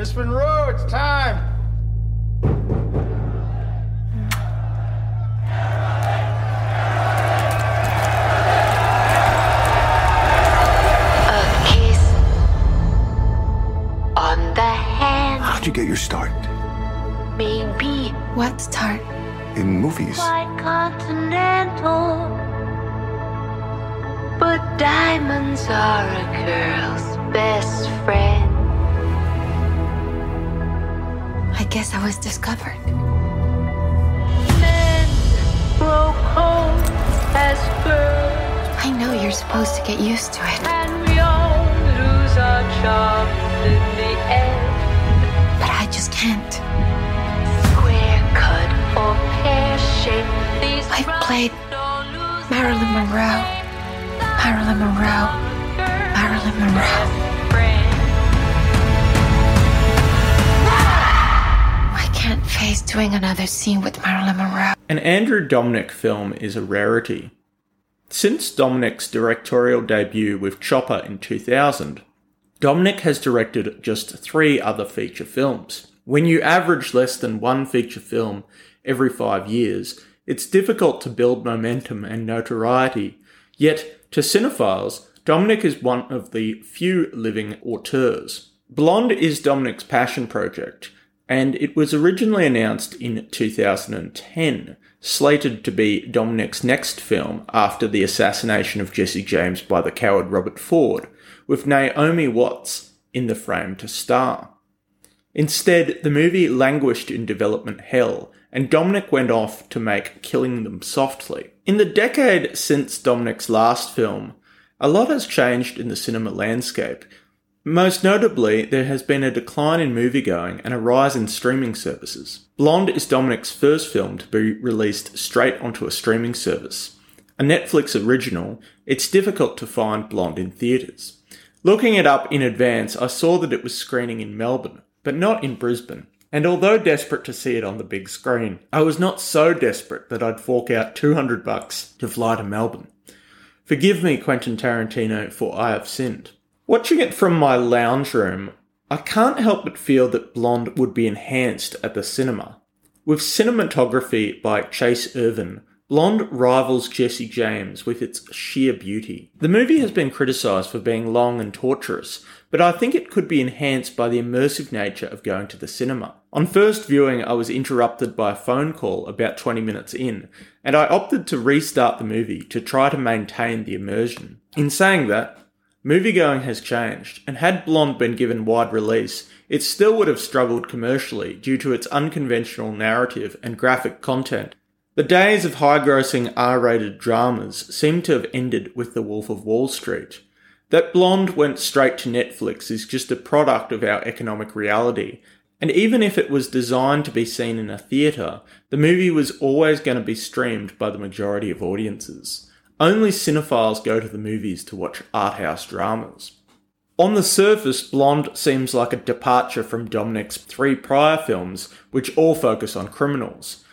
Miss Monroe, it's time. A kiss on the hand, How'd you get your start? maybe What start? In movies. quite continental. But diamonds are a girl's best friend. Guess I was discovered. Men grow cold as girls, I know you're supposed to get used to it, and we all lose our charms in the end. but I just can't. Square cut or pear shaped, these I've played Marilyn Monroe. Marilyn Monroe. Marilyn Monroe. Doing another scene with Marilyn Monroe. An Andrew Dominik film is a rarity. Since Dominik's directorial debut with Chopper in 2000, Dominik has directed just three other feature films. When you average less than one feature film every five years, it's difficult to build momentum and notoriety. Yet, to cinephiles, Dominik is one of the few living auteurs. Blonde is Dominik's passion project, and it was originally announced in 2010, slated to be Dominik's next film after the assassination of Jesse James by the coward Robert Ford, with Naomi Watts in the frame to star. Instead, the movie languished in development hell, and Dominik went off to make Killing Them Softly. In the decade since Dominik's last film, a lot has changed in the cinema landscape. Most notably, there has been a decline in moviegoing and a rise in streaming services. Blonde is Dominik's first film to be released straight onto a streaming service. A Netflix original, it's difficult to find Blonde in theatres. Looking it up in advance, I saw that it was screening in Melbourne, but not in Brisbane. And although desperate to see it on the big screen, I was not so desperate that I'd fork out 200 bucks to fly to Melbourne. Forgive me, Quentin Tarantino, for I have sinned. Watching it from my lounge room, I can't help but feel that Blonde would be enhanced at the cinema. With cinematography by Chayse Irvin, Blonde rivals Jesse James with its sheer beauty. The movie has been criticised for being long and torturous, but I think it could be enhanced by the immersive nature of going to the cinema. On first viewing, I was interrupted by a phone call about 20 minutes in, and I opted to restart the movie to try to maintain the immersion. In saying that, Moviegoing has changed, and had Blonde been given wide release, it still would have struggled commercially due to its unconventional narrative and graphic content. The days of high grossing R rated dramas seem to have ended with The Wolf of Wall Street. That Blonde went straight to Netflix is just a product of our economic reality, and even if it was designed to be seen in a theatre, the movie was always going to be streamed by the majority of audiences. Only cinephiles go to the movies to watch art house dramas. On the surface, Blonde seems like a departure from Dominik's three prior films, which all focus on criminals.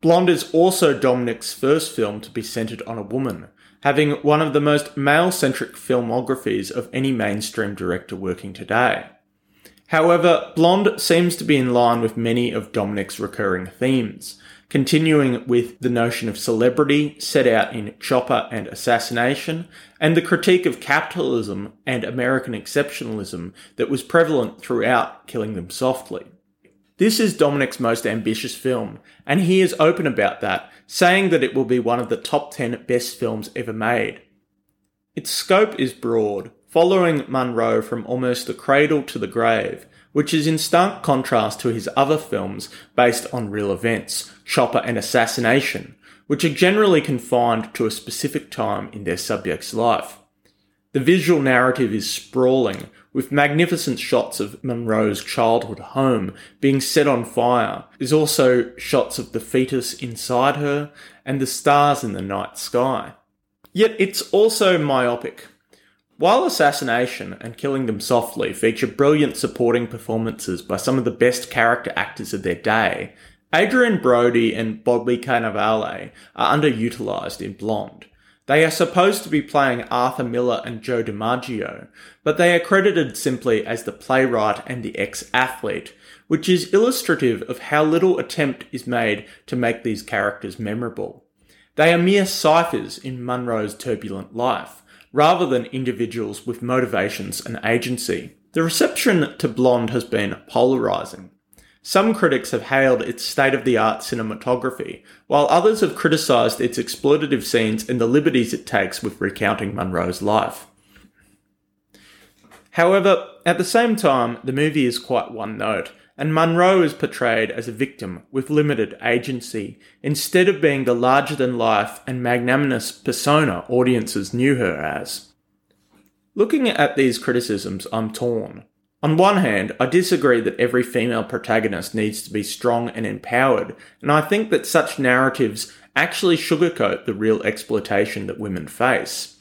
Blonde is also Dominik's first film to be centered on a woman, having one of the most male centric filmographies of any mainstream director working today. However, Blonde seems to be in line with many of Dominik's recurring themes, continuing with the notion of celebrity set out in Chopper and Assassination, and the critique of capitalism and American exceptionalism that was prevalent throughout Killing Them Softly. This is Dominik's most ambitious film, and he is open about that, saying that it will be one of the top 10 best films ever made. Its scope is broad, following Monroe from almost the cradle to the grave, which is in stark contrast to his other films based on real events, Chopper and Assassination, which are generally confined to a specific time in their subject's life. The visual narrative is sprawling, with magnificent shots of Monroe's childhood home being set on fire. There's also shots of the fetus inside her and the stars in the night sky. Yet it's also myopic. While Assassination and Killing Them Softly feature brilliant supporting performances by some of the best character actors of their day, Adrien Brody and Bobby Cannavale are underutilized in Blonde. They are supposed to be playing Arthur Miller and Joe DiMaggio, but they are credited simply as the playwright and the ex-athlete, which is illustrative of how little attempt is made to make these characters memorable. They are mere ciphers in Monroe's turbulent life, rather than individuals with motivations and agency. The reception to Blonde has been polarizing. Some critics have hailed its state of the art cinematography, while others have criticised its exploitative scenes and the liberties it takes with recounting Monroe's life. However, at the same time, the movie is quite one note, and Monroe is portrayed as a victim with limited agency, instead of being the larger than life and magnanimous persona audiences knew her as. Looking at these criticisms, I'm torn. On one hand, I disagree that every female protagonist needs to be strong and empowered, and I think that such narratives actually sugarcoat the real exploitation that women face.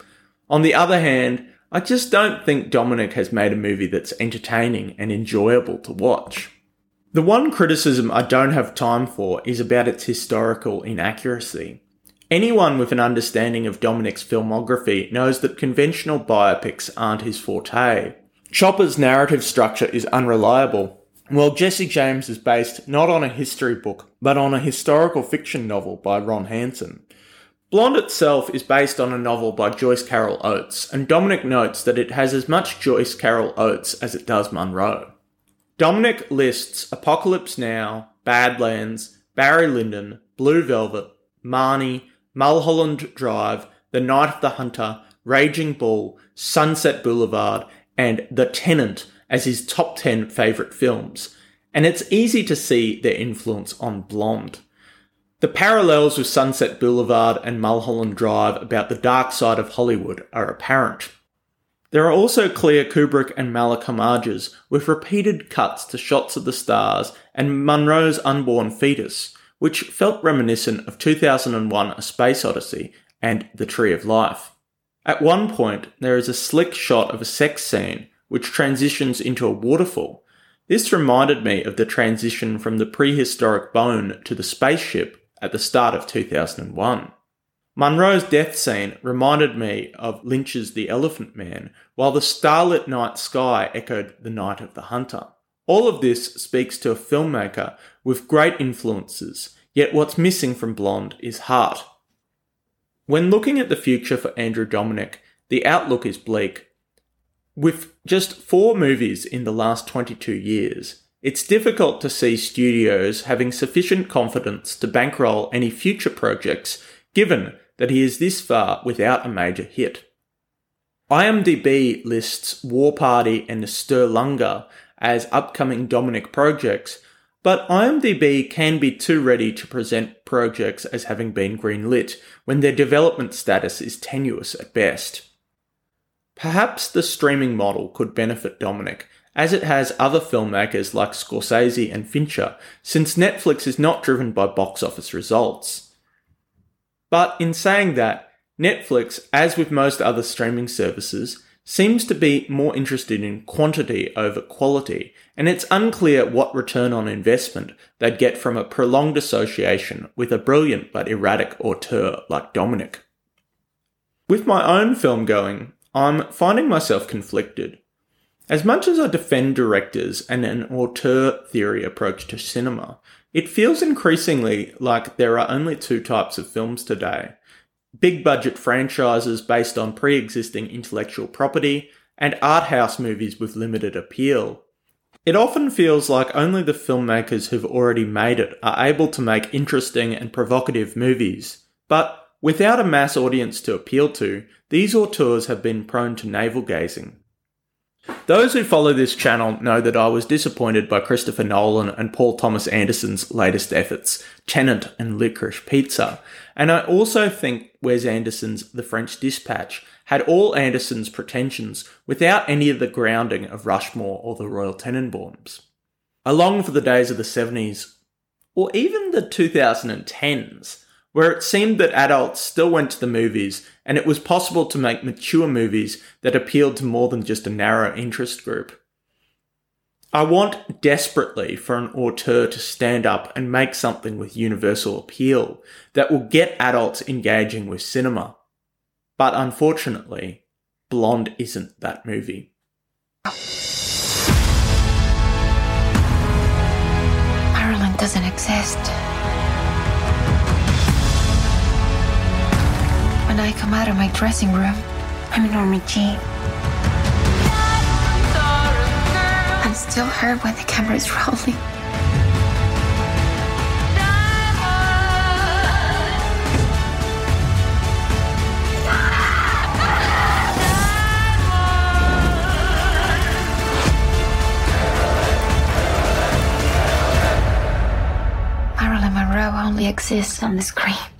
On the other hand, I just don't think Dominik has made a movie that's entertaining and enjoyable to watch. The one criticism I don't have time for is about its historical inaccuracy. Anyone with an understanding of Dominik's filmography knows that conventional biopics aren't his forte. Chopper's narrative structure is unreliable, while Jesse James is based not on a history book, but on a historical fiction novel by Ron Hansen. Blonde itself is based on a novel by Joyce Carol Oates, and Dominik notes that it has as much Joyce Carol Oates as it does Monroe. Dominik lists Apocalypse Now, Badlands, Barry Lyndon, Blue Velvet, Marnie, Mulholland Drive, The Night of the Hunter, Raging Bull, Sunset Boulevard, and The Tenant as his top 10 favourite films, and it's easy to see their influence on Blonde. The parallels with Sunset Boulevard and Mulholland Drive about the dark side of Hollywood are apparent. There are also clear Kubrick and Malick homages with repeated cuts to shots of the stars and Monroe's unborn fetus, which felt reminiscent of 2001 A Space Odyssey and The Tree of Life. At one point, there is a slick shot of a sex scene which transitions into a waterfall. This reminded me of the transition from the prehistoric bone to the spaceship at the start of 2001. Monroe's death scene reminded me of Lynch's The Elephant Man, while the starlit night sky echoed The Night of the Hunter. All of this speaks to a filmmaker with great influences, yet what's missing from Blonde is heart. When looking at the future for Andrew Dominik, the outlook is bleak. With just four movies in the last 22 years, it's difficult to see studios having sufficient confidence to bankroll any future projects given that he is this far without a major hit. IMDb lists War Party and Stirlunga as upcoming Dominik projects, but IMDb can be too ready to present projects as having been greenlit when their development status is tenuous at best. Perhaps the streaming model could benefit Dominik, as it has other filmmakers like Scorsese and Fincher, since Netflix is not driven by box office results. But in saying that, Netflix, as with most other streaming services, seems to be more interested in quantity over quality, and it's unclear what return on investment they'd get from a prolonged association with a brilliant but erratic auteur like Dominik. With my own film going, I'm finding myself conflicted. As much as I defend directors and an auteur theory approach to cinema, it feels increasingly like there are only two types of films today big budget franchises based on pre existing intellectual property, and art house movies with limited appeal. It often feels like only the filmmakers who've already made it are able to make interesting and provocative movies. But without a mass audience to appeal to, these auteurs have been prone to navel gazing. Those who follow this channel know that I was disappointed by Christopher Nolan and Paul Thomas Anderson's latest efforts, Tenet and Licorice Pizza, and I also think Wes Anderson's The French Dispatch had all Anderson's pretensions without any of the grounding of Rushmore or the Royal Tenenbaums. I long for the days of the 70s, or even the 2010s, where it seemed that adults still went to the movies and it was possible to make mature movies that appealed to more than just a narrow interest group. I want desperately for an auteur to stand up and make something with universal appeal that will get adults engaging with cinema. But unfortunately, Blonde isn't that movie. Marilyn doesn't exist. When I come out of my dressing room, I'm Norma Jean. I'm still her when the camera's rolling. Marilyn Monroe only exists on the screen.